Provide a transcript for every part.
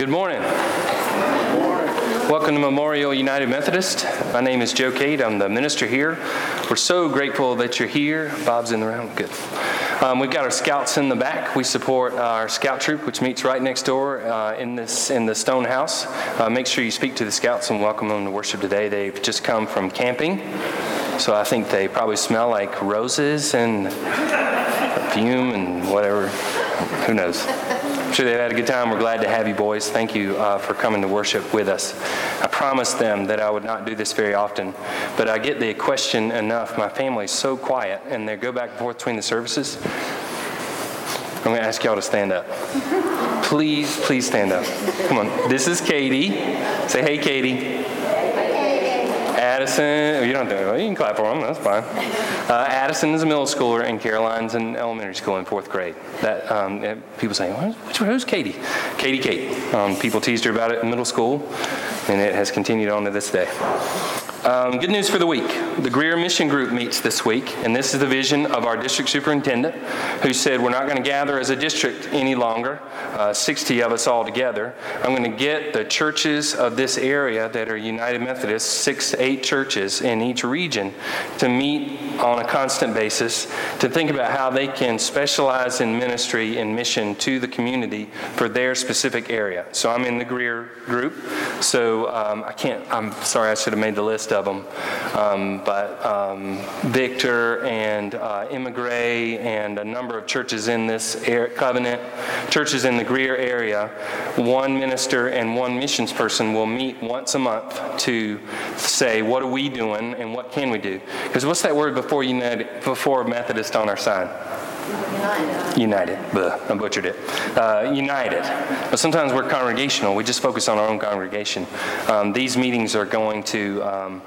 Good morning. Welcome to Memorial United Methodist. My name is Joe Cade. I'm the minister here. We're so grateful that you're here. Bob's in the room. Good. Um, we've got our scouts in the back. We support our scout troop, which meets right next door uh, in this in the stone house. Uh, make sure you speak to the scouts and welcome them to worship today. They've just come from camping, so I think they probably smell like roses and perfume and whatever. Who knows? I'm sure they've had a good time. We're glad to have you, boys. Thank you uh, for coming to worship with us. I promised them that I would not do this very often, but I get the question enough. My family's so quiet, and they go back and forth between the services. I'm going to ask y'all to stand up. Please, please stand up. Come on. This is Katie. Say, hey, Katie. Addison, you don't do it. You can clap for them. That's fine. Uh, Addison is a middle schooler, and Caroline's in elementary school in fourth grade. That um, people say, who's Katie? Katie Kate. Um, people teased her about it in middle school, and it has continued on to this day. Um, good news for the week. The Greer Mission Group meets this week, and this is the vision of our district superintendent, who said, We're not going to gather as a district any longer, uh, 60 of us all together. I'm going to get the churches of this area that are United Methodist, six, to eight churches in each region, to meet on a constant basis to think about how they can specialize in ministry and mission to the community for their specific area. So I'm in the Greer group, so um, I can't, I'm sorry, I should have made the list of them. Um, but um, Victor and uh, Emigre and a number of churches in this covenant, churches in the Greer area, one minister and one missions person will meet once a month to say, what are we doing and what can we do? Because what's that word before United, before Methodist on our sign? United. United. I butchered it. Uh, united. But sometimes we're congregational. We just focus on our own congregation. Um, these meetings are going to um,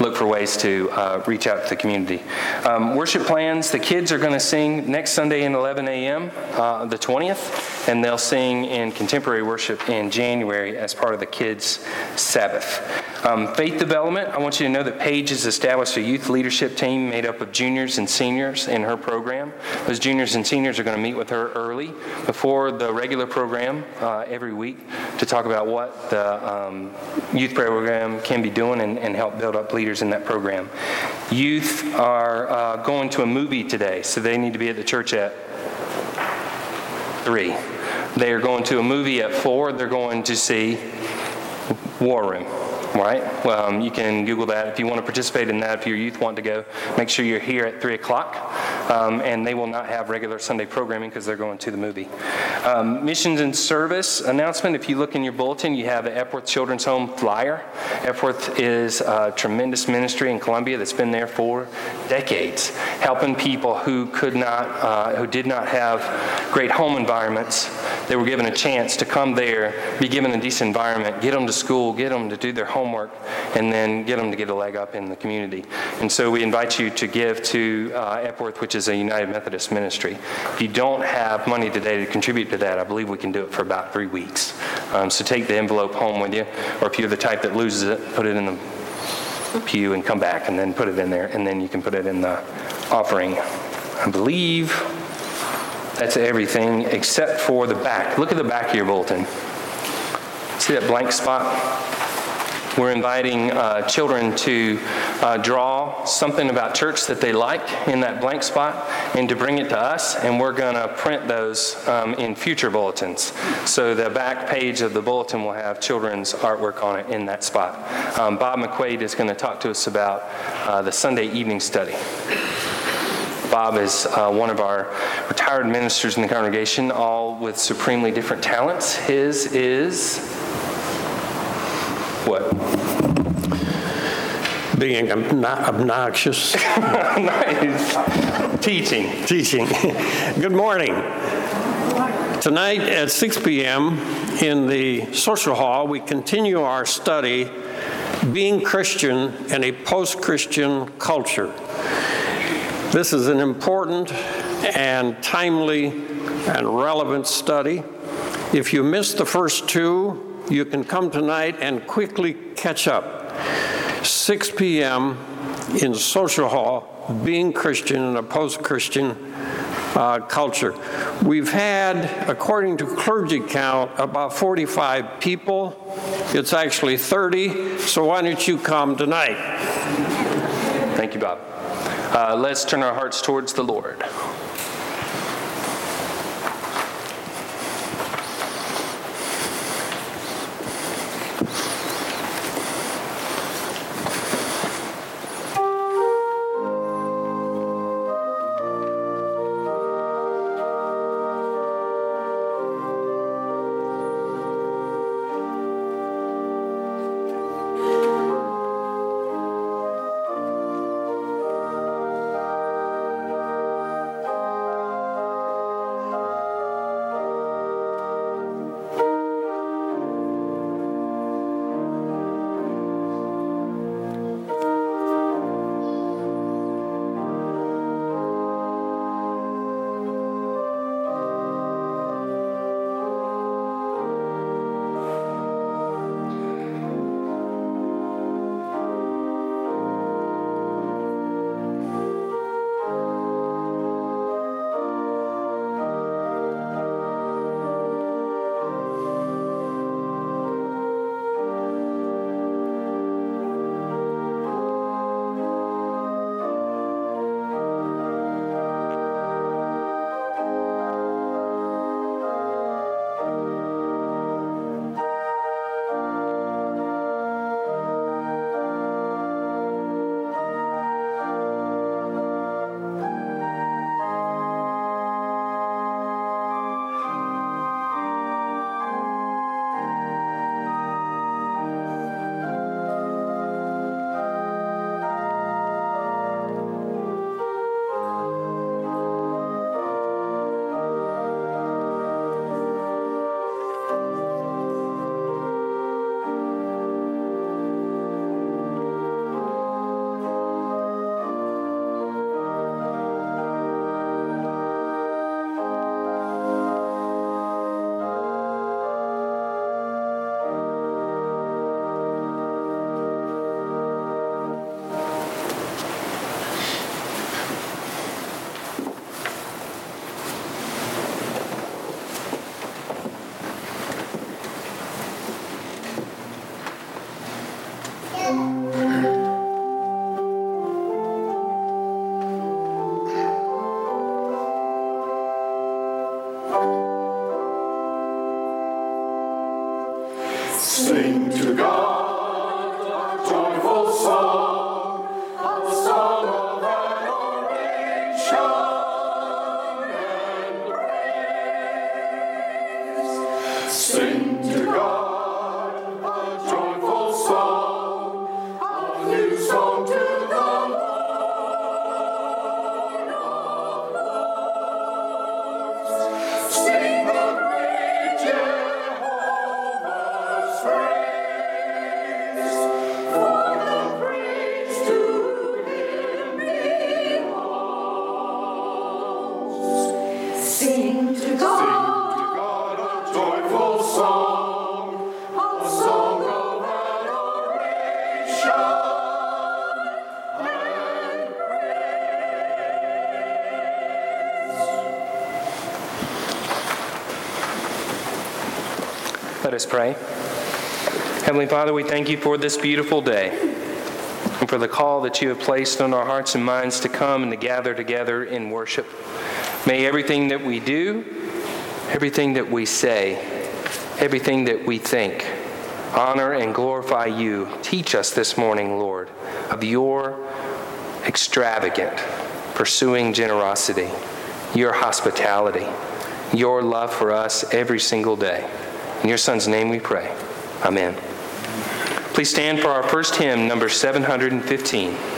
look for ways to uh, reach out to the community. Um, worship plans. The kids are going to sing next Sunday at 11 a.m., uh, the 20th, and they'll sing in contemporary worship in January as part of the kids' Sabbath. Um, faith development. I want you to know that Paige has established a youth leadership team made up of juniors and seniors in her program. Those juniors and seniors are going to meet with her early before the regular program uh, every week to talk about what the um, youth program can be doing and, and, help build up leaders in that program. Youth are uh, going to a movie today, so they need to be at the church at 3. They are going to a movie at 4. They're going to see War Room right? Um, you can Google that if you want to participate in that. If your youth want to go, make sure you're here at 3 o'clock. Um, and they will not have regular Sunday programming because they're going to the movie. Um, missions and service announcement if you look in your bulletin, you have the Epworth Children's Home flyer. Epworth is a tremendous ministry in Columbia that's been there for decades, helping people who could not, uh, who did not have great home environments. They were given a chance to come there, be given a decent environment, get them to school, get them to do their homework, and then get them to get a leg up in the community. And so we invite you to give to uh, Epworth, which is a United Methodist ministry. If you don't have money today to contribute to that, I believe we can do it for about three weeks. Um, so take the envelope home with you, or if you're the type that loses it, put it in the pew and come back and then put it in there, and then you can put it in the offering. I believe that's everything except for the back. Look at the back of your bulletin. See that blank spot? We're inviting uh, children to uh, draw something about church that they like in that blank spot and to bring it to us, and we're going to print those um, in future bulletins. So the back page of the bulletin will have children's artwork on it in that spot. Um, Bob McQuaid is going to talk to us about uh, the Sunday evening study. Bob is uh, one of our retired ministers in the congregation, all with supremely different talents. His is what? Being obnoxious. nice. Teaching. Teaching. Good morning. Tonight at 6 p.m. in the social hall, we continue our study, Being Christian in a Post Christian Culture. This is an important and timely and relevant study. If you missed the first two, you can come tonight and quickly catch up. 6 p.m. in Social Hall, being Christian in a post Christian uh, culture. We've had, according to clergy count, about 45 people. It's actually 30, so why don't you come tonight? Thank you, Bob. Uh, let's turn our hearts towards the Lord. Let us pray. Heavenly Father, we thank you for this beautiful day and for the call that you have placed on our hearts and minds to come and to gather together in worship. May everything that we do, everything that we say, everything that we think, honor and glorify you. Teach us this morning, Lord, of your extravagant, pursuing generosity, your hospitality, your love for us every single day. In your Son's name we pray. Amen. Please stand for our first hymn, number 715.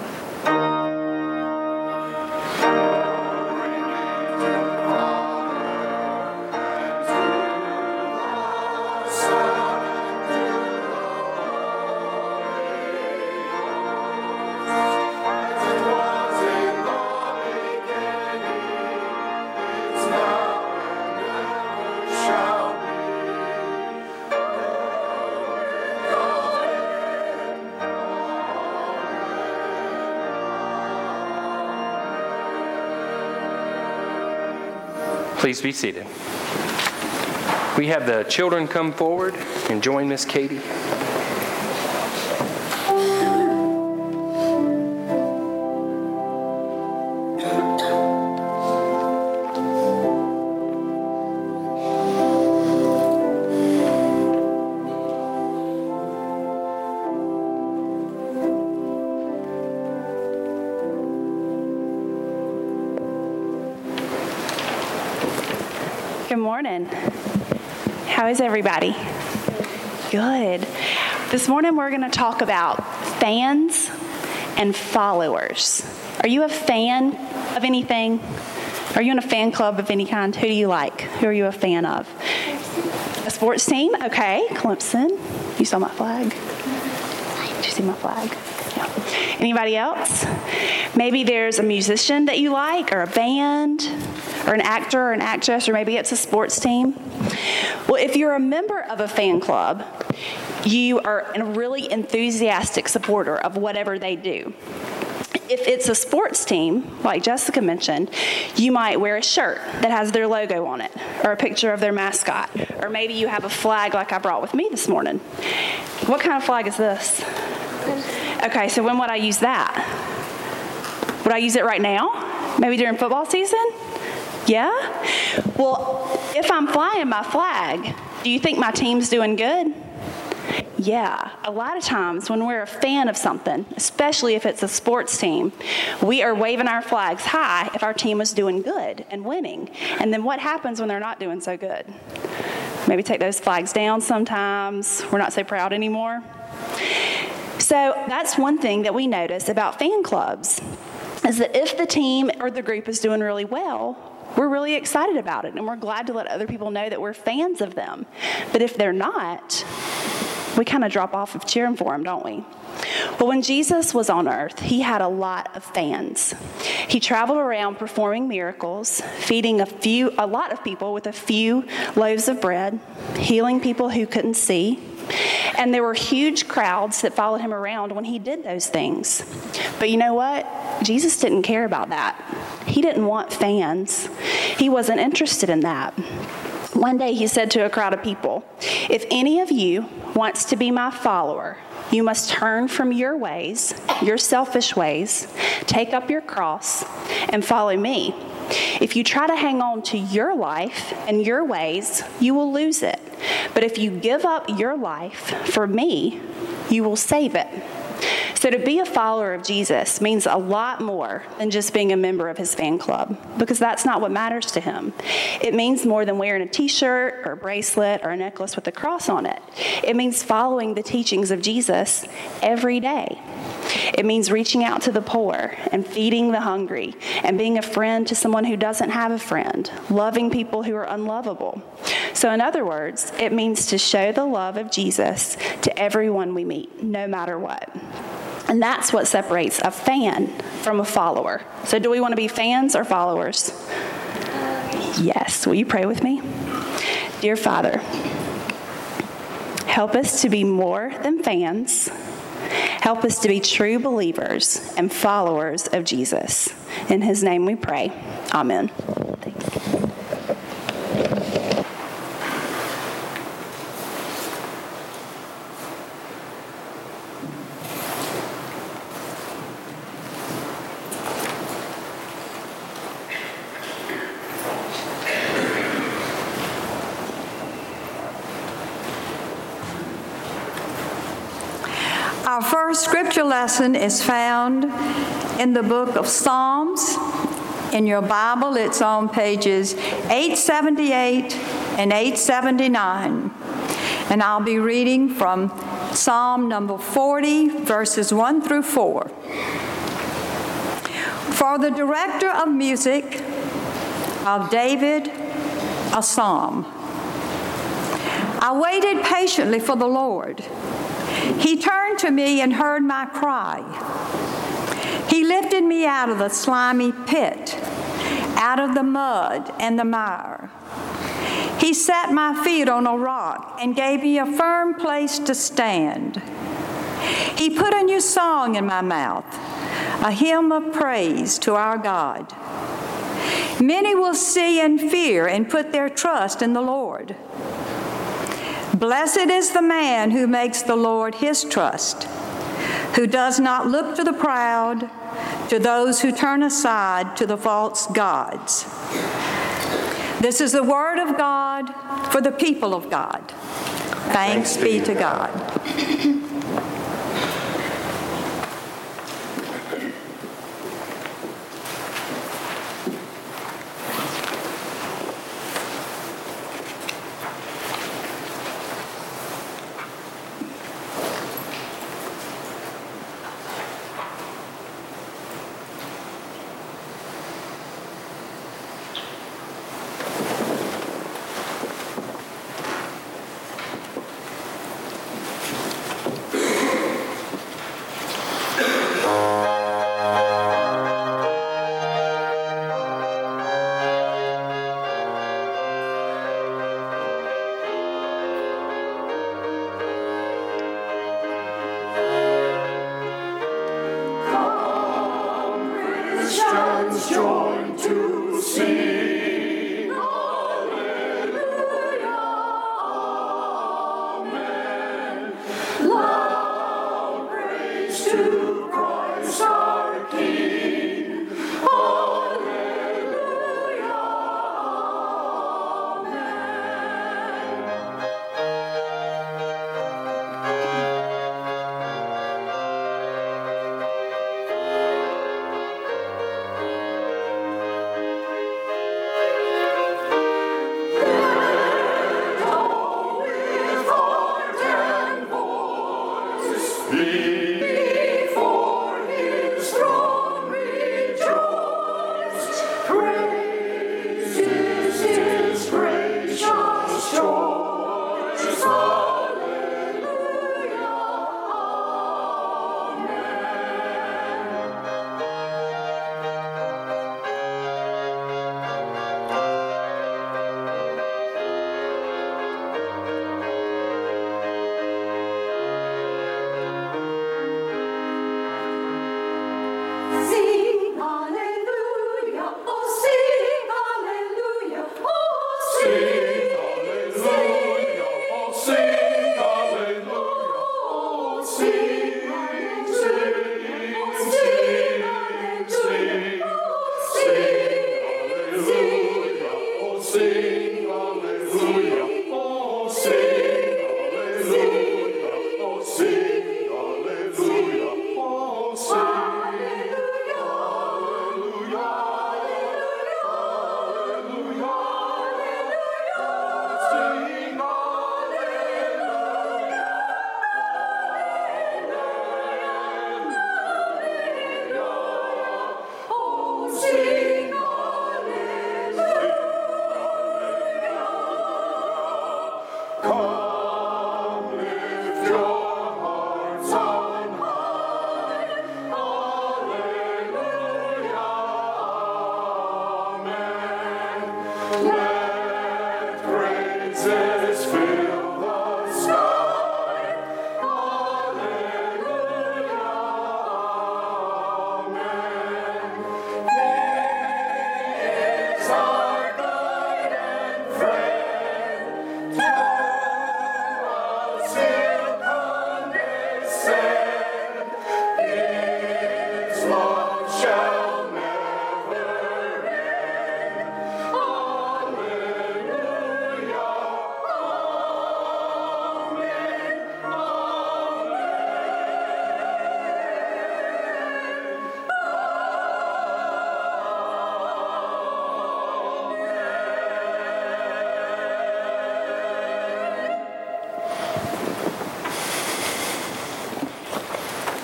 Please be seated. We have the children come forward and join Miss Katie. Everybody? Good. This morning we're going to talk about fans and followers. Are you a fan of anything? Are you in a fan club of any kind? Who do you like? Who are you a fan of? A sports team? Okay, Clemson. You saw my flag? Did you see my flag? Yeah. Anybody else? Maybe there's a musician that you like, or a band, or an actor, or an actress, or maybe it's a sports team. If you're a member of a fan club, you are a really enthusiastic supporter of whatever they do. If it's a sports team, like Jessica mentioned, you might wear a shirt that has their logo on it, or a picture of their mascot, or maybe you have a flag like I brought with me this morning. What kind of flag is this? Okay, so when would I use that? Would I use it right now? Maybe during football season? Yeah? Well, if I'm flying my flag, do you think my team's doing good? Yeah, a lot of times when we're a fan of something, especially if it's a sports team, we are waving our flags high if our team is doing good and winning. And then what happens when they're not doing so good? Maybe take those flags down sometimes. We're not so proud anymore. So that's one thing that we notice about fan clubs is that if the team or the group is doing really well, we're really excited about it and we're glad to let other people know that we're fans of them. But if they're not, we kind of drop off of cheering for them, don't we? Well, when Jesus was on earth, he had a lot of fans. He traveled around performing miracles, feeding a few a lot of people with a few loaves of bread, healing people who couldn't see. And there were huge crowds that followed him around when he did those things. But you know what? Jesus didn't care about that. He didn't want fans. He wasn't interested in that. One day he said to a crowd of people, If any of you wants to be my follower, you must turn from your ways, your selfish ways, take up your cross, and follow me. If you try to hang on to your life and your ways, you will lose it. But if you give up your life for me, you will save it. So, to be a follower of Jesus means a lot more than just being a member of his fan club, because that's not what matters to him. It means more than wearing a t shirt or a bracelet or a necklace with a cross on it. It means following the teachings of Jesus every day. It means reaching out to the poor and feeding the hungry and being a friend to someone who doesn't have a friend, loving people who are unlovable. So, in other words, it means to show the love of Jesus to everyone we meet, no matter what. And that's what separates a fan from a follower. So, do we want to be fans or followers? Yes. Will you pray with me? Dear Father, help us to be more than fans. Help us to be true believers and followers of Jesus. In his name we pray. Amen. Thanks. Our first scripture lesson is found in the book of Psalms. In your Bible, it's on pages 878 and 879. And I'll be reading from Psalm number 40, verses 1 through 4. For the director of music of David, a psalm. I waited patiently for the Lord. He turned to me and heard my cry. He lifted me out of the slimy pit, out of the mud and the mire. He set my feet on a rock and gave me a firm place to stand. He put a new song in my mouth, a hymn of praise to our God. Many will see and fear and put their trust in the Lord. Blessed is the man who makes the Lord his trust, who does not look to the proud, to those who turn aside to the false gods. This is the word of God for the people of God. Thanks, be to God.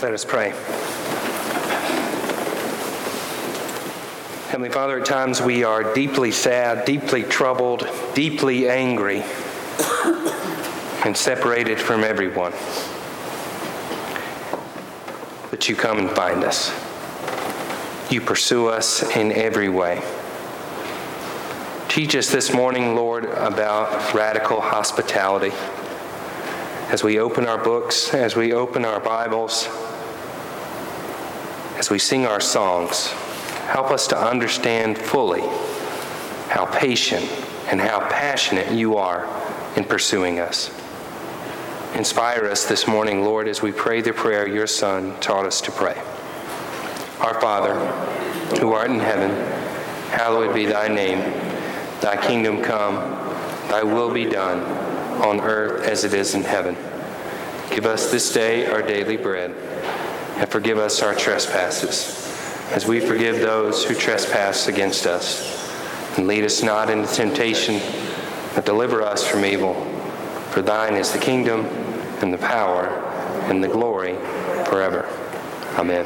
Let us pray. Heavenly Father, at times we are deeply sad, deeply troubled, deeply angry, and separated from everyone. But you come and find us. You pursue us in every way. Teach us this morning, Lord, about radical hospitality. As we open our books, as we open our Bibles, as we sing our songs, help us to understand fully how patient and how passionate you are in pursuing us. Inspire us this morning, Lord, as we pray the prayer your Son taught us to pray. Our Father, who art in heaven, hallowed be thy name. Thy kingdom come, thy will be done, on earth as it is in heaven. Give us this day our daily bread, and forgive us our trespasses, as we forgive those who trespass against us. And lead us not into temptation, but deliver us from evil. For thine is the kingdom, and the power, and the glory forever. Amen.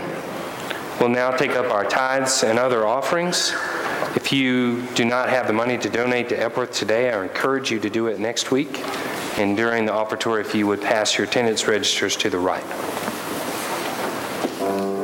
We'll now take up our tithes and other offerings. If you do not have the money to donate to Epworth today, I encourage you to do it next week. And during the offertory, if you would pass your attendance registers to the right. Thank you.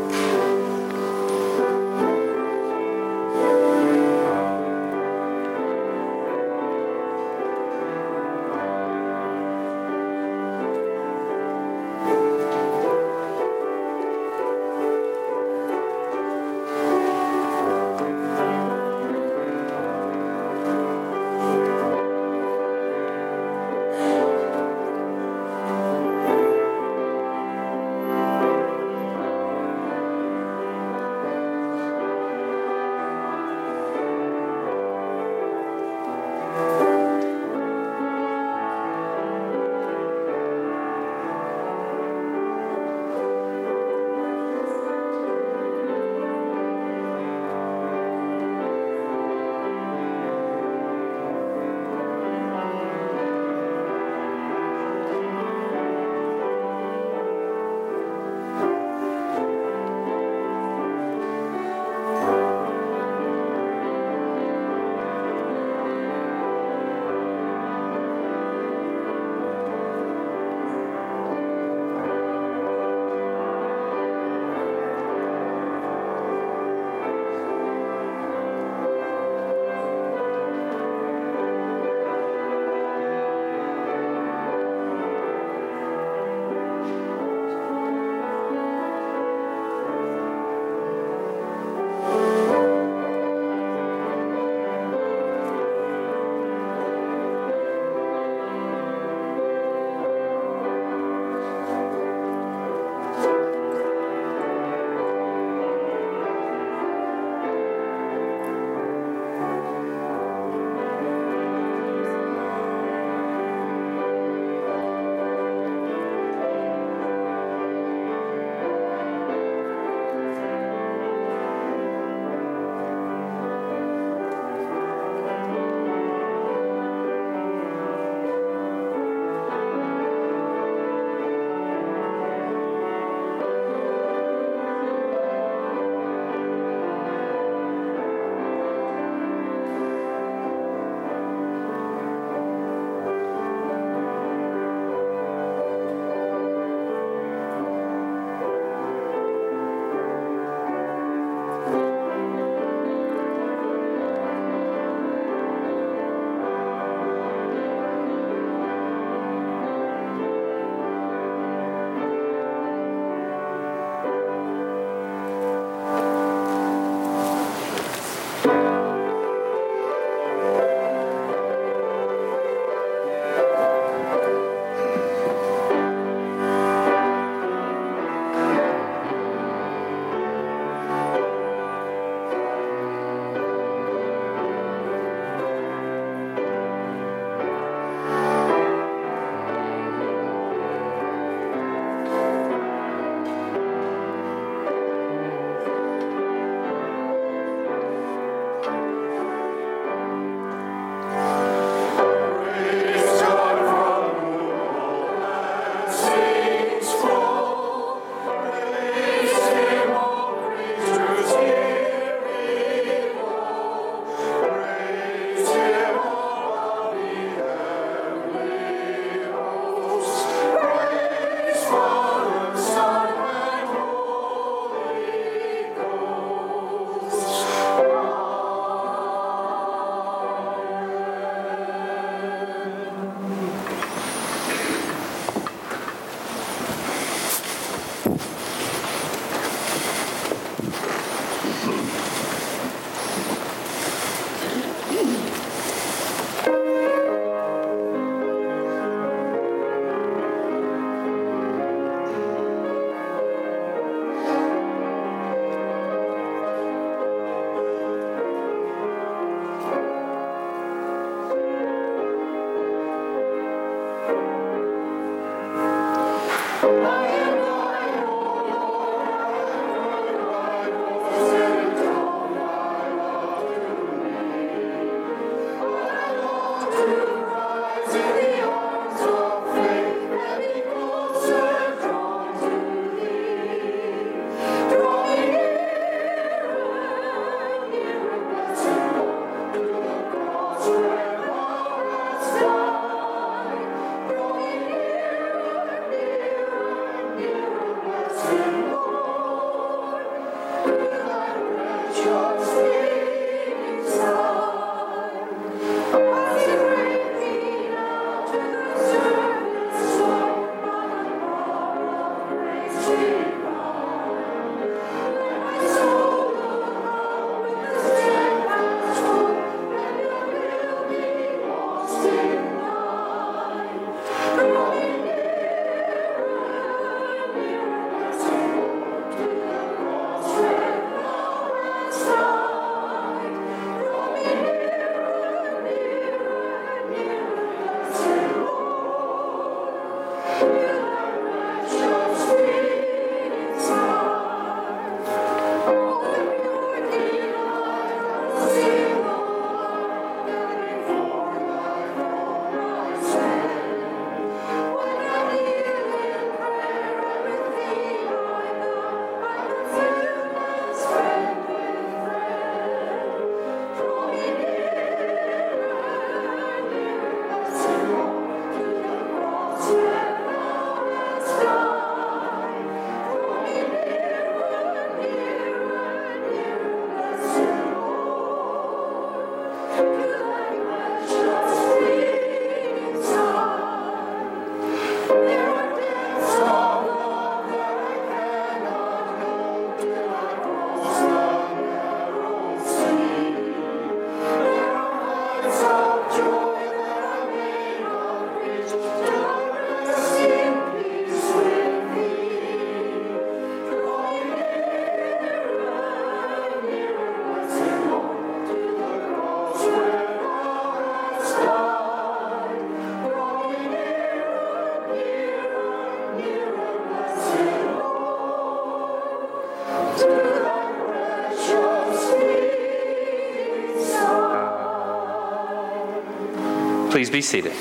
Please be seated.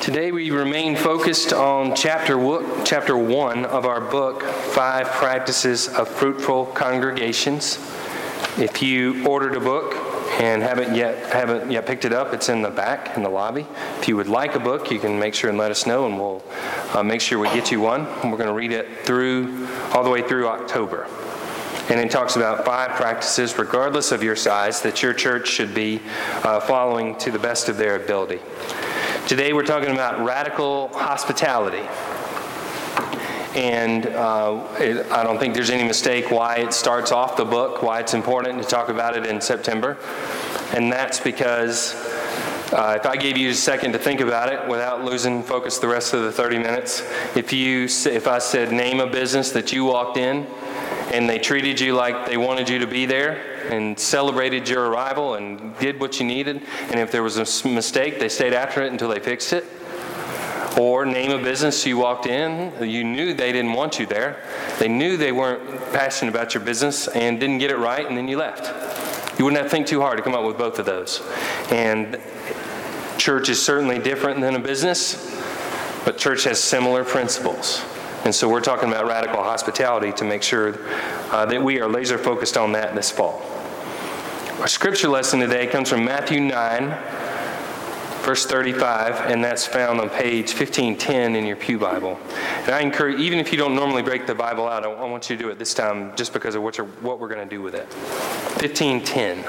Today we remain focused on chapter, chapter 1 of our book, Five Practices of Fruitful Congregations. If you ordered a book and haven't yet, haven't yet picked it up, it's in the back in the lobby. If you would like a book, you can make sure and let us know, and we'll uh, make sure we get you one. And we're going to read it through, all the way through October. And it talks about five practices, regardless of your size, that your church should be uh, following to the best of their ability. Today we're talking about radical hospitality. And uh, it, I don't think there's any mistake why it starts off the book, why it's important to talk about it in September. And that's because uh, if I gave you a second to think about it without losing focus the rest of the 30 minutes, if, you, if I said name a business that you walked in and they treated you like they wanted you to be there and celebrated your arrival and did what you needed. And if there was a mistake, they stayed after it until they fixed it. Or name a business you walked in, you knew they didn't want you there. They knew they weren't passionate about your business and didn't get it right, and then you left. You wouldn't have to think too hard to come up with both of those. And church is certainly different than a business, but church has similar principles. And so we're talking about radical hospitality to make sure uh, that we are laser focused on that this fall. Our scripture lesson today comes from Matthew 9, verse 35, and that's found on page 1510 in your Pew Bible. And I encourage, even if you don't normally break the Bible out, I, want you to do it this time just because of what, what we're going to do with it. 1510.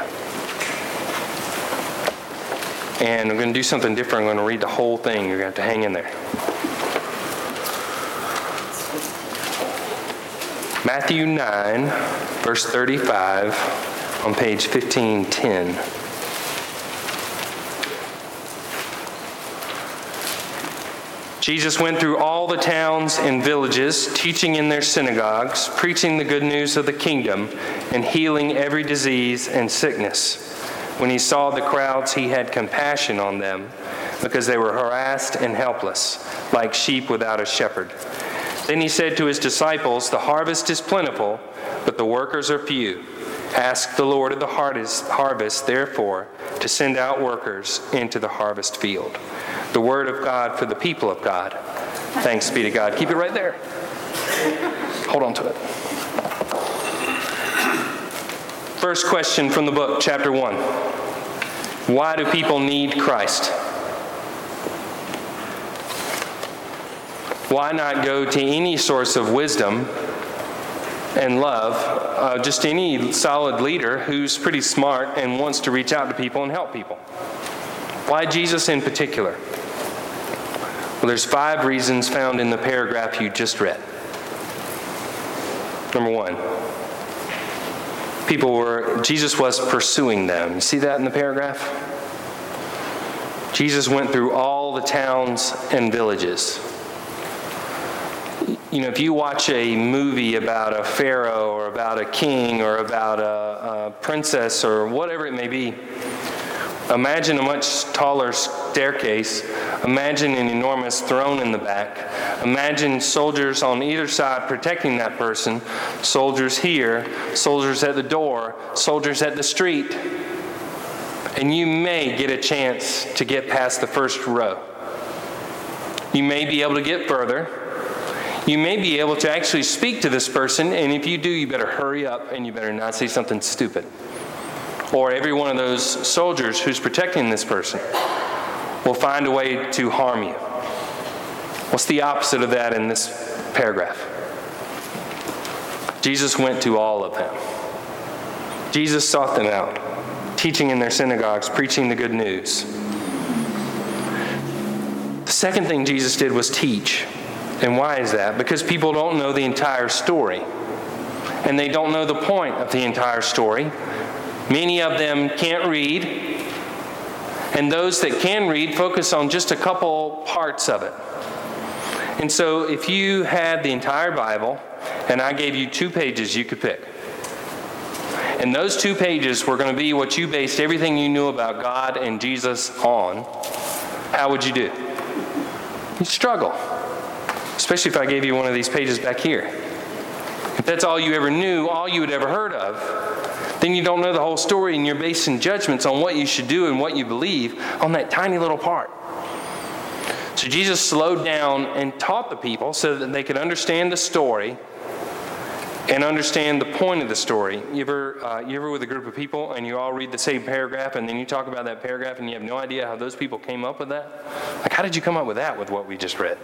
And I'm going to do something different. I'm going to read the whole thing. You're going to have to hang in there. Matthew 9, verse 35 on page 1510. Jesus went through all the towns and villages, teaching in their synagogues, preaching the good news of the kingdom, and healing every disease and sickness. When he saw the crowds, he had compassion on them because they were harassed and helpless, like sheep without a shepherd. Then he said to his disciples, The harvest is plentiful, but the workers are few. Ask the Lord of the harvest, therefore, to send out workers into the harvest field. The word of God for the people of God. Thanks be to God. Keep it right there. Hold on to it. First question from the book, chapter 1. Why do people need Christ? Why not go to any source of wisdom and love, uh, just any solid leader who's pretty smart and wants to reach out to people and help people? Why Jesus in particular? Well, there's five reasons found in the paragraph you just read. Number one, people were, Jesus was pursuing them. You see that in the paragraph? Jesus went through all the towns and villages. You know, if you watch a movie about a pharaoh or about a king or about a, a princess or whatever it may be, Imagine a much taller staircase. Imagine an enormous throne in the back. Imagine soldiers on either side protecting that person. Soldiers here, soldiers at the door, soldiers at the street. And you may get a chance to get past the first row. You may be able to get further. You may be able to actually speak to this person, and if you do, you better hurry up and you better not say something stupid or every one of those soldiers who's protecting this person will find a way to harm you. What's the opposite of that in this paragraph? Jesus went to all of them. Jesus sought them out, teaching in their synagogues, preaching the good news. The second thing Jesus did was teach. And why is that? Because people don't know the entire story. And they don't know the point of the entire story Many of them can't read, and those that can read focus on just a couple parts of it. And so, if you had the entire Bible and I gave you two pages you could pick, and those two pages were going to be what you based everything you knew about God and Jesus on, how would you do? You'd struggle. Especially if I gave you one of these pages back here. If that's all you ever knew, all you had ever heard of, then you don't know the whole story and you're basing judgments on what you should do and what you believe on that tiny little part. So Jesus slowed down and taught the people so that they could understand the story and understand the point of the story. You ever, uh, you ever with a group of people and you all read the same paragraph and then you talk about that paragraph and you have no idea how those people came up with that? Like, how did you come up with that with what we just read?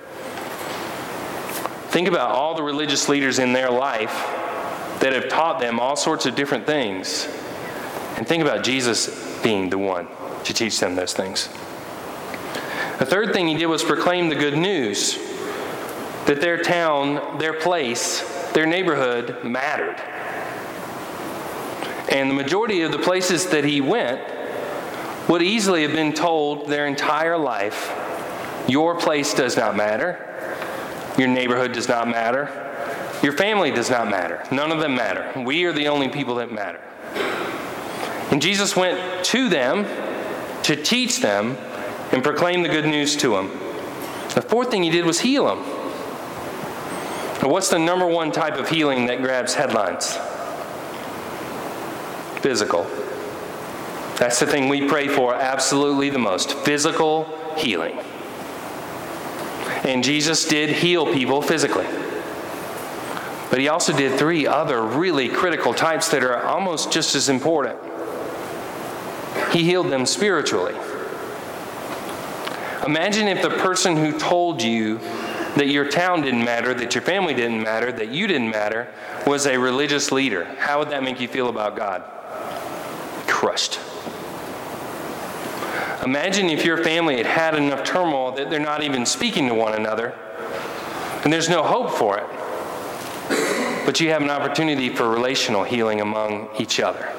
Think about all the religious leaders in their life that have taught them all sorts of different things. And think about Jesus being the one to teach them those things. The third thing he did was proclaim the good news that their town, their place, their neighborhood mattered. And the majority of the places that he went would easily have been told their entire life your place does not matter, your neighborhood does not matter, your family does not matter. None of them matter. We are the only people that matter. And Jesus went to them to teach them and proclaim the good news to them. The fourth thing he did was heal them. what's the number one type of healing that grabs headlines? Physical. That's the thing we pray for absolutely the most physical healing. And Jesus did heal people physically. But he also did three other really critical types that are almost just as important. He healed them spiritually. Imagine if the person who told you that your town didn't matter, that your family didn't matter, that you didn't matter, was a religious leader. How would that make you feel about God? Crushed. Imagine if your family had had enough turmoil that they're not even speaking to one another, and there's no hope for it but you have an opportunity for relational healing among each other.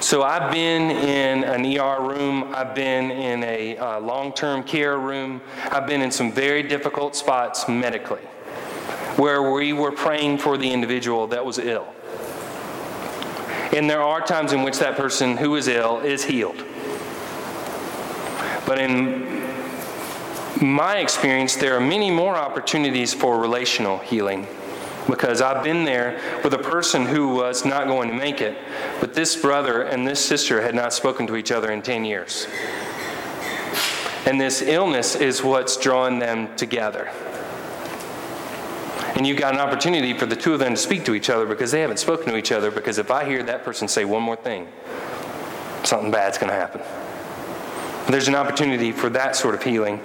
So I've been in an ER room, I've been in a uh, long term care room, I've been in some very difficult spots medically where we were praying for the individual that was ill. And there are times in which that person who is ill is healed. But in my experience, there are many more opportunities for relational healing because I've been there with a person who was not going to make it, but this brother and this sister had not spoken to each other in 10 years. And this illness is what's drawn them together. And you've got an opportunity for the two of them to speak to each other because they haven't spoken to each other. Because if I hear that person say one more thing, something bad's going to happen. There's an opportunity for that sort of healing.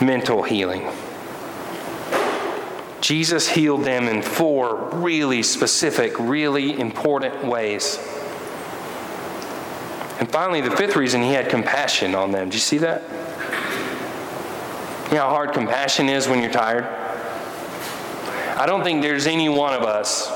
mental healing. Jesus healed them in four really specific, really important ways. And finally, the fifth reason, he had compassion on them. Do you see that? You know how hard compassion is when you're tired? I don't think there's any one of us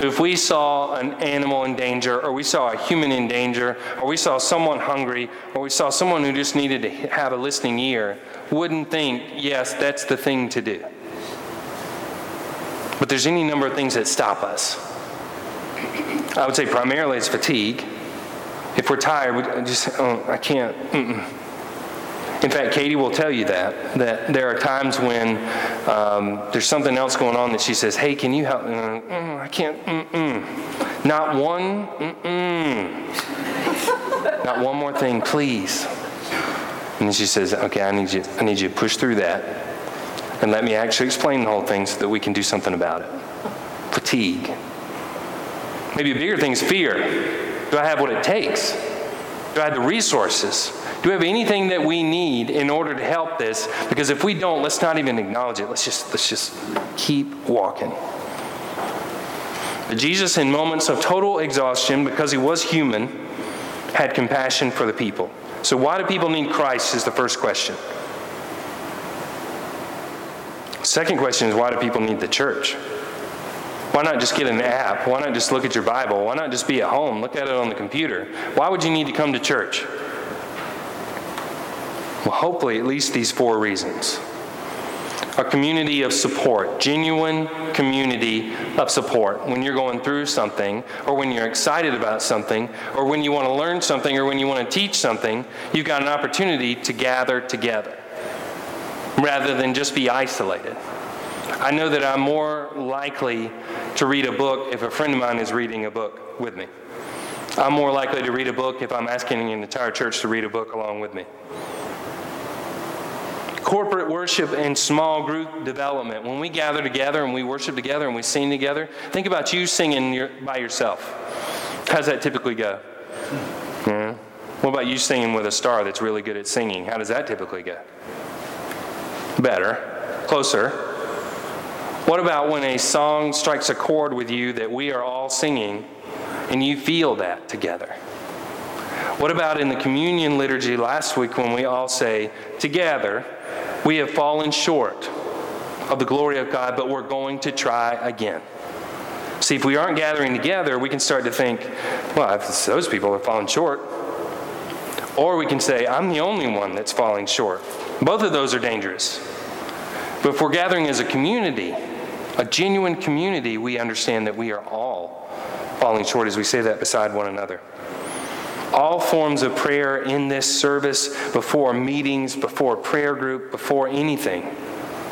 if we saw an animal in danger, or we saw a human in danger, or we saw someone hungry, or we saw someone who just needed to have a listening ear, wouldn't think, yes, that's the thing to do. But there's any number of things that stop us. I would say primarily it's fatigue. If we're tired, we just, oh, I can't. Mm-mm. In fact, Katie will tell you that, that there are times when um, there's something else going on that she says, hey, can you help? Mm, mm, I can't, mm-mm. Not one, mm-mm. Not one more thing, please. And then she says, okay, I need you, I need you to push through that and let me actually explain the whole thing so that we can do something about it. Fatigue. Maybe a bigger thing is fear. Do I have what it takes? Do I have the resources? Do we have anything that we need in order to help this? Because if we don't, let's not even acknowledge it. Let's just let's just keep walking. But Jesus, in moments of total exhaustion, because he was human, had compassion for the people. So why do people need Christ is the first question. Second question is why do people need the church? Why not just get an app? Why not just look at your Bible? Why not just be at home? Look at it on the computer. Why would you need to come to church? Well, hopefully, at least these four reasons. A community of support, genuine community of support. When you're going through something, or when you're excited about something, or when you want to learn something, or when you want to teach something, you've got an opportunity to gather together rather than just be isolated. I know that I'm more likely to read a book if a friend of mine is reading a book with me. I'm more likely to read a book if I'm asking an entire church to read a book along with me. Corporate worship and small group development. When we gather together and we worship together and we sing together, think about you singing your, by yourself. How's that typically go? Yeah. What about you singing with a star that's really good at singing? How does that typically go? Better. Closer. What about when a song strikes a chord with you that we are all singing and you feel that together? What about in the communion liturgy last week when we all say, Together, we have fallen short of the glory of God, but we're going to try again? See, if we aren't gathering together, we can start to think, well, those people are falling short. Or we can say, I'm the only one that's falling short. Both of those are dangerous. But if we're gathering as a community, a genuine community, we understand that we are all falling short as we say that beside one another. All forms of prayer in this service, before meetings, before prayer group, before anything,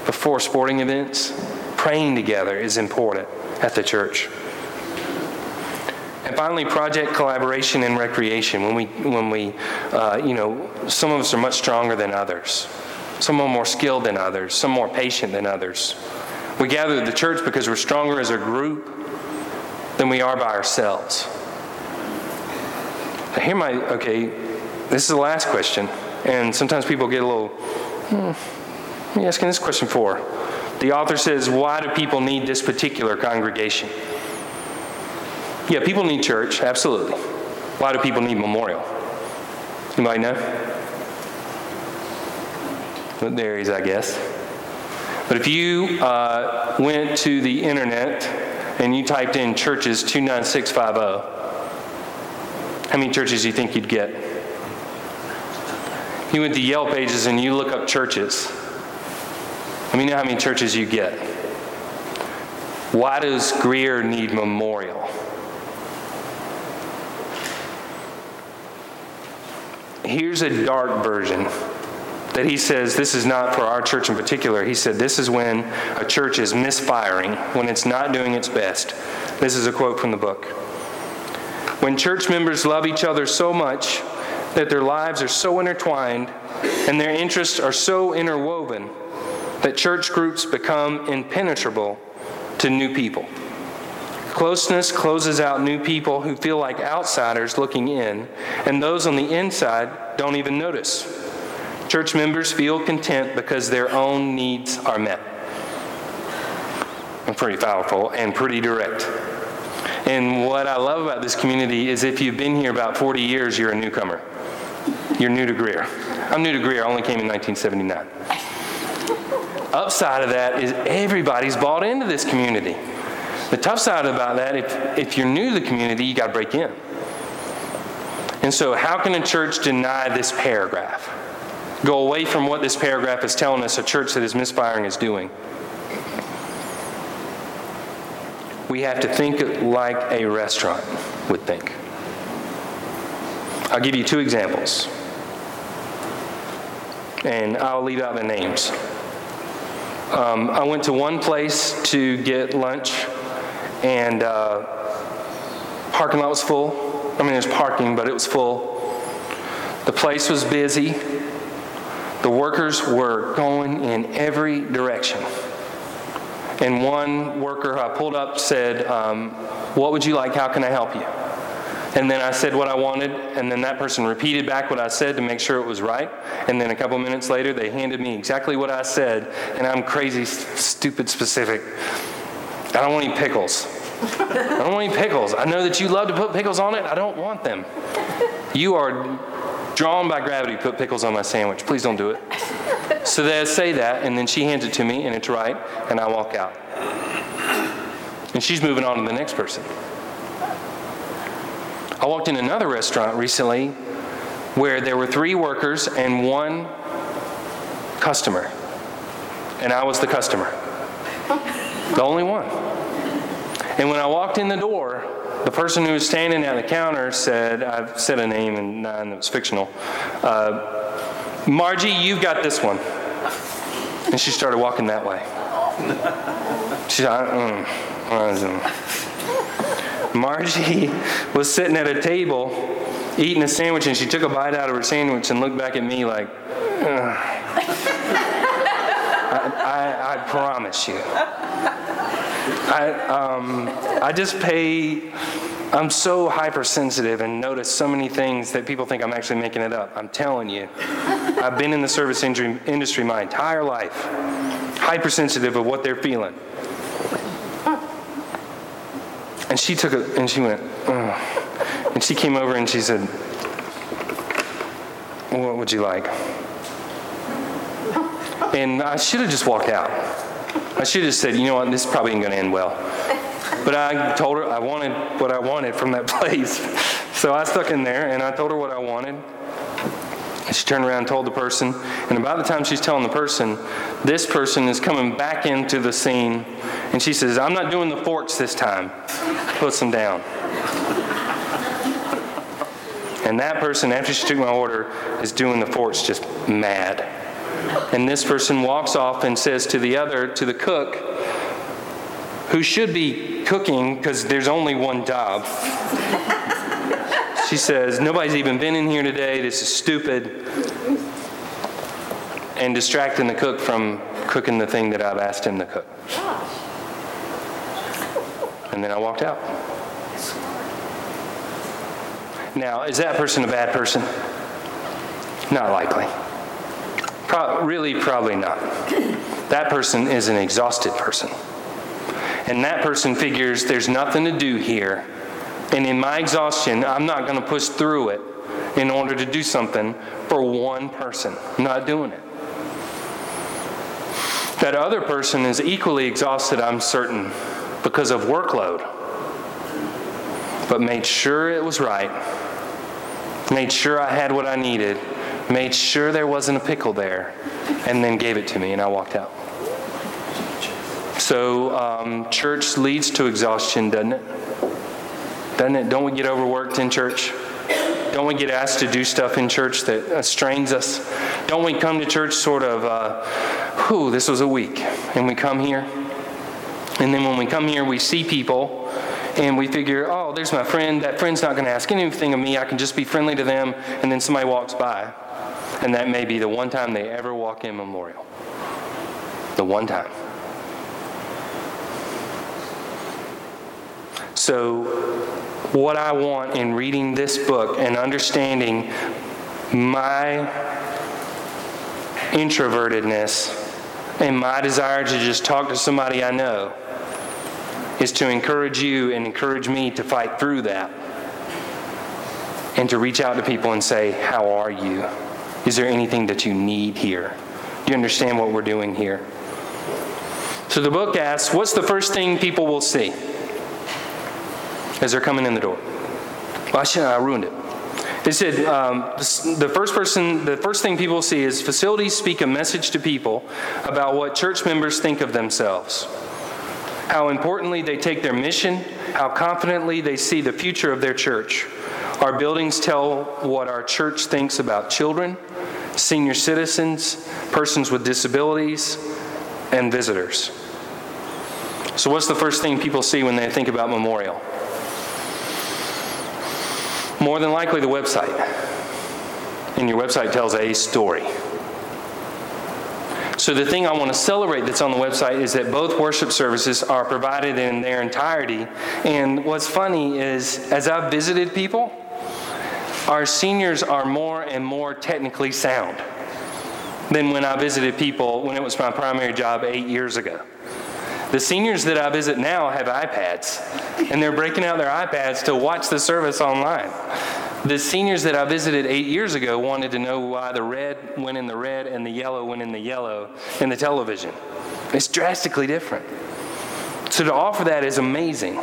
before sporting events, praying together is important at the church. And finally, project collaboration and recreation. When we, when we uh, you know, some of us are much stronger than others. Some are more skilled than others. Some more patient than others. We gather at the church because we're stronger as a group than we are by ourselves. Here my, okay, this is the last question. And sometimes people get a little, hmm, you asking this question for? The author says, why do people need this particular congregation? Yeah, people need church, absolutely. Why do people need memorial? Anybody know? There he is, I guess. But if you uh, went to the internet and you typed in churches 29650, how many churches do you think you'd get? You went to Yelp pages and you look up churches. Let me know how many churches you get. Why does Greer need memorial? Here's a dark version that he says this is not for our church in particular. He said this is when a church is misfiring, when it's not doing its best. This is a quote from the book. When church members love each other so much that their lives are so intertwined and their interests are so interwoven that church groups become impenetrable to new people. Closeness closes out new people who feel like outsiders looking in, and those on the inside don't even notice. Church members feel content because their own needs are met. I'm pretty powerful and pretty direct. And what I love about this community is if you've been here about 40 years, you're a newcomer. You're new to Greer. I'm new to Greer, I only came in 1979. Upside of that is everybody's bought into this community. The tough side about that, if, if you're new to the community, you got to break in. And so, how can a church deny this paragraph? Go away from what this paragraph is telling us a church that is misfiring is doing. We have to think like a restaurant would think. I'll give you two examples. And I'll leave out the names. Um, I went to one place to get lunch, and uh, parking lot was full. I mean, there's parking, but it was full. The place was busy. The workers were going in every direction. And one worker I pulled up said, um, What would you like? How can I help you? And then I said what I wanted, and then that person repeated back what I said to make sure it was right. And then a couple minutes later, they handed me exactly what I said, and I'm crazy, stupid specific. I don't want any pickles. I don't want any pickles. I know that you love to put pickles on it. I don't want them. You are drawn by gravity put pickles on my sandwich. Please don't do it. So they say that, and then she hands it to me, and it's right, and I walk out. And she's moving on to the next person. I walked in another restaurant recently where there were three workers and one customer. And I was the customer. The only one. And when I walked in the door, the person who was standing at the counter said, I've said a name and none that was fictional. Uh, Margie, you've got this one. And she started walking that way. She said, mm, Margie was sitting at a table eating a sandwich, and she took a bite out of her sandwich and looked back at me like, I, I, I, promise you. I, um, I just pay, I'm so hypersensitive and notice so many things that people think I'm actually making it up. I'm telling you. I've been in the service industry my entire life, hypersensitive of what they're feeling. And she took it and she went, and she came over and she said, What would you like? And I should have just walked out. I should have said, You know what, this probably ain't going to end well. But I told her I wanted what I wanted from that place. So I stuck in there and I told her what I wanted. She turned around and told the person, and about the time she's telling the person, this person is coming back into the scene, and she says, I'm not doing the forks this time. Puts them down. And that person, after she took my order, is doing the forks just mad. And this person walks off and says to the other, to the cook, who should be cooking because there's only one job. She says, Nobody's even been in here today. This is stupid. And distracting the cook from cooking the thing that I've asked him to cook. And then I walked out. Now, is that person a bad person? Not likely. Pro- really, probably not. That person is an exhausted person. And that person figures there's nothing to do here and in my exhaustion, I'm not going to push through it in order to do something for one person. I'm not doing it. That other person is equally exhausted, I'm certain, because of workload, but made sure it was right, made sure I had what I needed, made sure there wasn't a pickle there, and then gave it to me, and I walked out. So, um, church leads to exhaustion, doesn't it? Doesn't it? Don't we get overworked in church? Don't we get asked to do stuff in church that strains us? Don't we come to church sort of, uh, whew, this was a week, and we come here, and then when we come here, we see people, and we figure, oh, there's my friend. That friend's not going to ask anything of me. I can just be friendly to them, and then somebody walks by, and that may be the one time they ever walk in Memorial. The one time. So, what I want in reading this book and understanding my introvertedness, and my desire to just talk to somebody I know is to encourage you and encourage me to fight through that and to reach out to people and say, How are you? Is there anything that you need here? Do you understand what we're doing here? So the book asks, What's the first thing people will see as they're coming in the door? Well, I, I ruined it. It said um, the first person, the first thing people see is facilities speak a message to people about what church members think of themselves, how importantly they take their mission, how confidently they see the future of their church. Our buildings tell what our church thinks about children, senior citizens, persons with disabilities, and visitors. So, what's the first thing people see when they think about Memorial? More than likely, the website. And your website tells a story. So, the thing I want to celebrate that's on the website is that both worship services are provided in their entirety. And what's funny is, as I've visited people, our seniors are more and more technically sound than when I visited people when it was my primary job eight years ago. The seniors that I visit now have iPads, and they're breaking out their iPads to watch the service online. The seniors that I visited eight years ago wanted to know why the red went in the red and the yellow went in the yellow in the television. It's drastically different. So to offer that is amazing.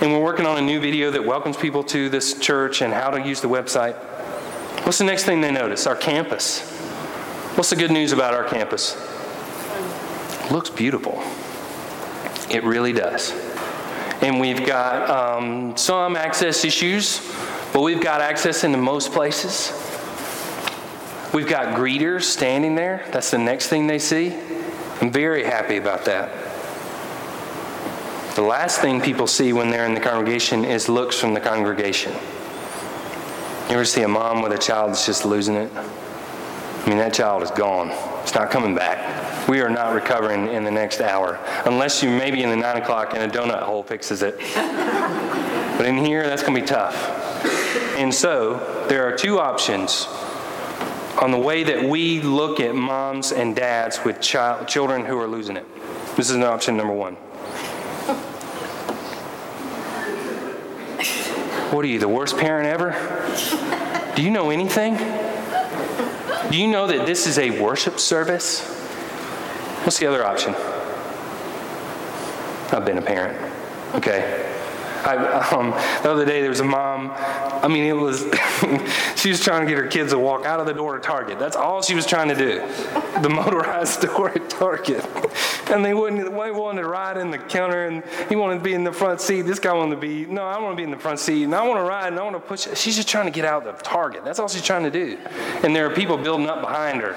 And we're working on a new video that welcomes people to this church and how to use the website. What's the next thing they notice? Our campus. What's the good news about our campus? It looks beautiful. It really does. And we've got um, some access issues, but we've got access into most places. We've got greeters standing there. That's the next thing they see. I'm very happy about that. The last thing people see when they're in the congregation is looks from the congregation. You ever see a mom with a child that's just losing it? I mean, that child is gone. It's not coming back. We are not recovering in the next hour, unless you maybe in the nine o'clock and a donut hole fixes it. but in here, that's going to be tough. And so, there are two options on the way that we look at moms and dads with child, children who are losing it. This is an option number one. What are you, the worst parent ever? Do you know anything? Do you know that this is a worship service? What's the other option? I've been a parent. Okay. I, um, the other day there was a mom. I mean, it was she was trying to get her kids to walk out of the door at Target. That's all she was trying to do, the motorized door at Target. And they wouldn't. They wanted to ride in the counter, and he wanted to be in the front seat. This guy wanted to be no, I want to be in the front seat, and I want to ride, and I want to push. She's just trying to get out of Target. That's all she's trying to do. And there are people building up behind her,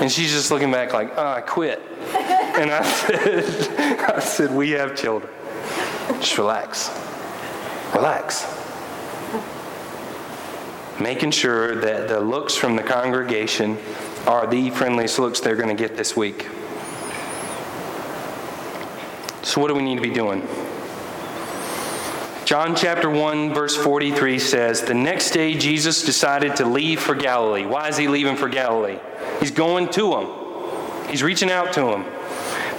and she's just looking back like, oh, I quit. And I said, I said, we have children. Just relax. Relax. Making sure that the looks from the congregation are the friendliest looks they're going to get this week. So, what do we need to be doing? John chapter 1, verse 43 says, The next day Jesus decided to leave for Galilee. Why is he leaving for Galilee? He's going to him, he's reaching out to him.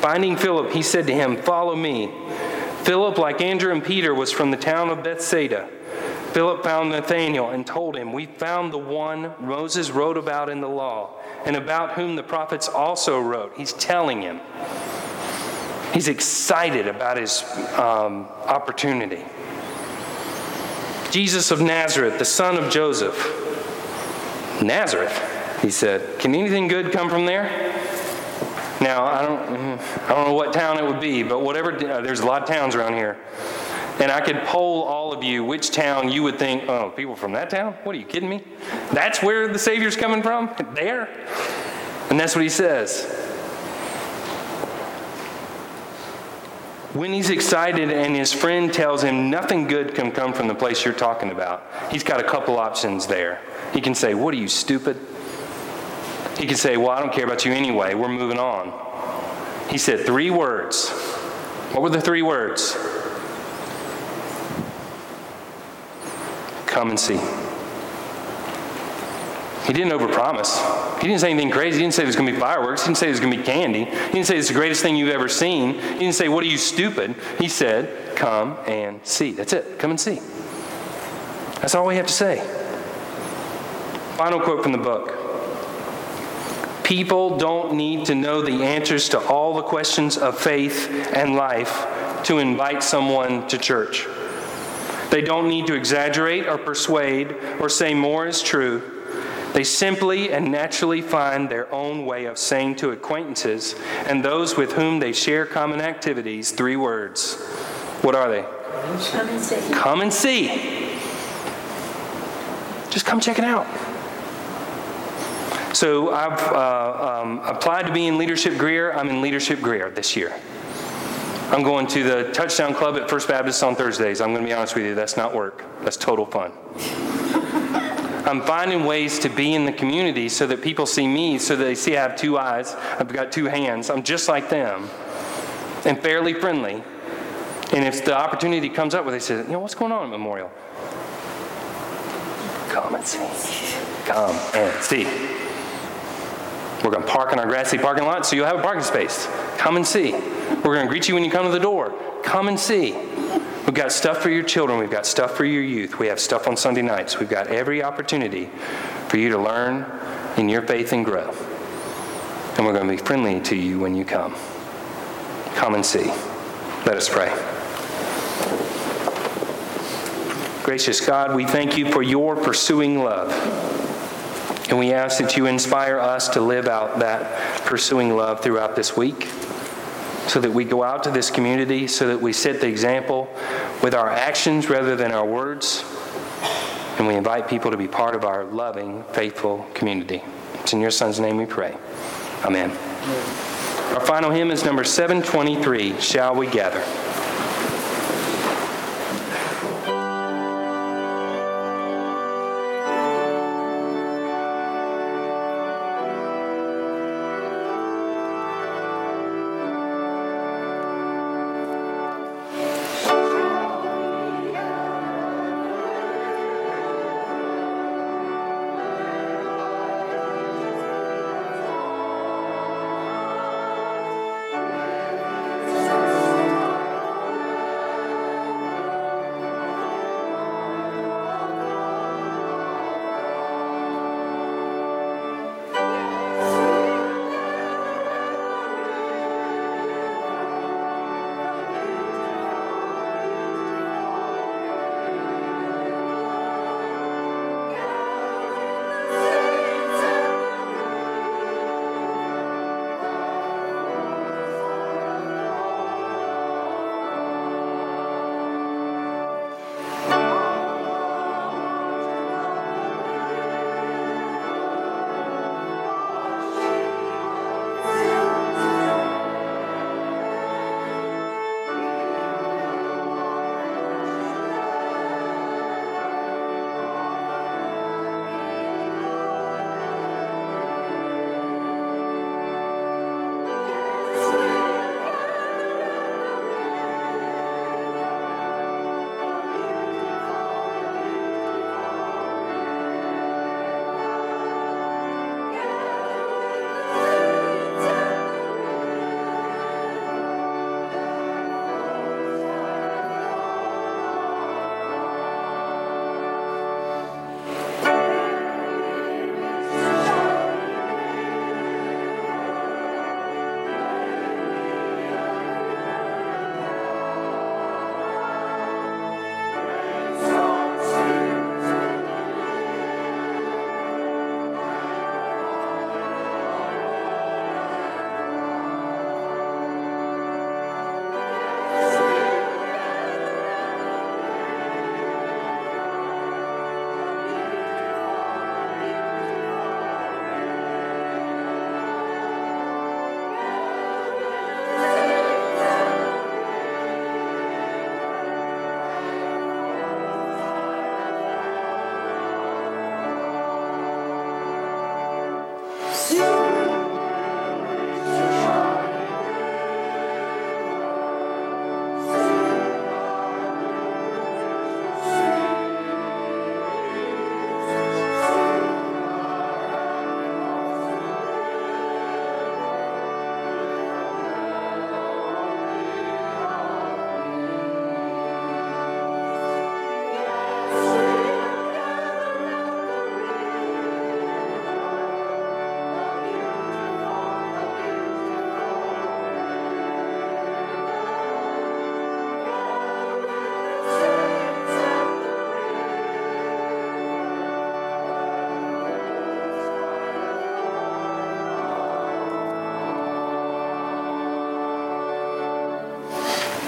Finding Philip, he said to him, Follow me. Philip, like Andrew and Peter, was from the town of Bethsaida. Philip found Nathanael and told him, We found the one Moses wrote about in the law, and about whom the prophets also wrote. He's telling him. He's excited about his um, opportunity. Jesus of Nazareth, the son of Joseph. Nazareth, he said. Can anything good come from there? Now, I don't, I don't know what town it would be, but whatever, uh, there's a lot of towns around here. And I could poll all of you which town you would think, oh, people from that town? What are you kidding me? That's where the Savior's coming from? There? And that's what he says. When he's excited and his friend tells him nothing good can come from the place you're talking about, he's got a couple options there. He can say, What are you, stupid? He could say, Well, I don't care about you anyway. We're moving on. He said three words. What were the three words? Come and see. He didn't overpromise. He didn't say anything crazy. He didn't say there's going to be fireworks. He didn't say there's going to be candy. He didn't say it's the greatest thing you've ever seen. He didn't say, What are you, stupid? He said, Come and see. That's it. Come and see. That's all we have to say. Final quote from the book. People don't need to know the answers to all the questions of faith and life to invite someone to church. They don't need to exaggerate or persuade or say more is true. They simply and naturally find their own way of saying to acquaintances and those with whom they share common activities three words. What are they? Come and see. Come and see. Just come check it out. So I've uh, um, applied to be in Leadership Greer. I'm in Leadership Greer this year. I'm going to the Touchdown Club at First Baptist on Thursdays. I'm going to be honest with you, that's not work. That's total fun. I'm finding ways to be in the community so that people see me, so that they see I have two eyes, I've got two hands, I'm just like them, and fairly friendly. And if the opportunity comes up where they say, you know, what's going on at Memorial? Come and see. Come and see. We're going to park in our grassy parking lot so you'll have a parking space. Come and see. We're going to greet you when you come to the door. Come and see. We've got stuff for your children. We've got stuff for your youth. We have stuff on Sunday nights. We've got every opportunity for you to learn in your faith and grow. And we're going to be friendly to you when you come. Come and see. Let us pray. Gracious God, we thank you for your pursuing love. And we ask that you inspire us to live out that pursuing love throughout this week so that we go out to this community, so that we set the example with our actions rather than our words. And we invite people to be part of our loving, faithful community. It's in your Son's name we pray. Amen. Our final hymn is number 723 Shall We Gather?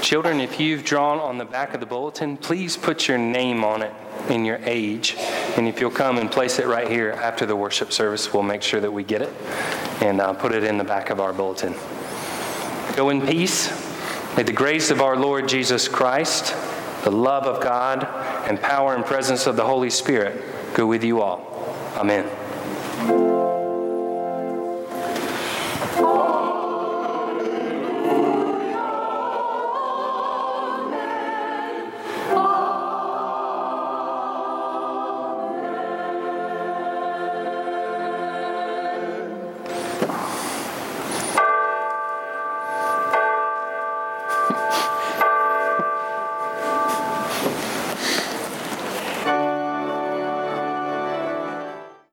Children, if you've drawn on the back of the bulletin, please put your name on it and your age. And if you'll come and place it right here after the worship service, we'll make sure that we get it and uh, put it in the back of our bulletin. Go in peace. May the grace of our Lord Jesus Christ, the love of God, and power and presence of the Holy Spirit go with you all. Amen.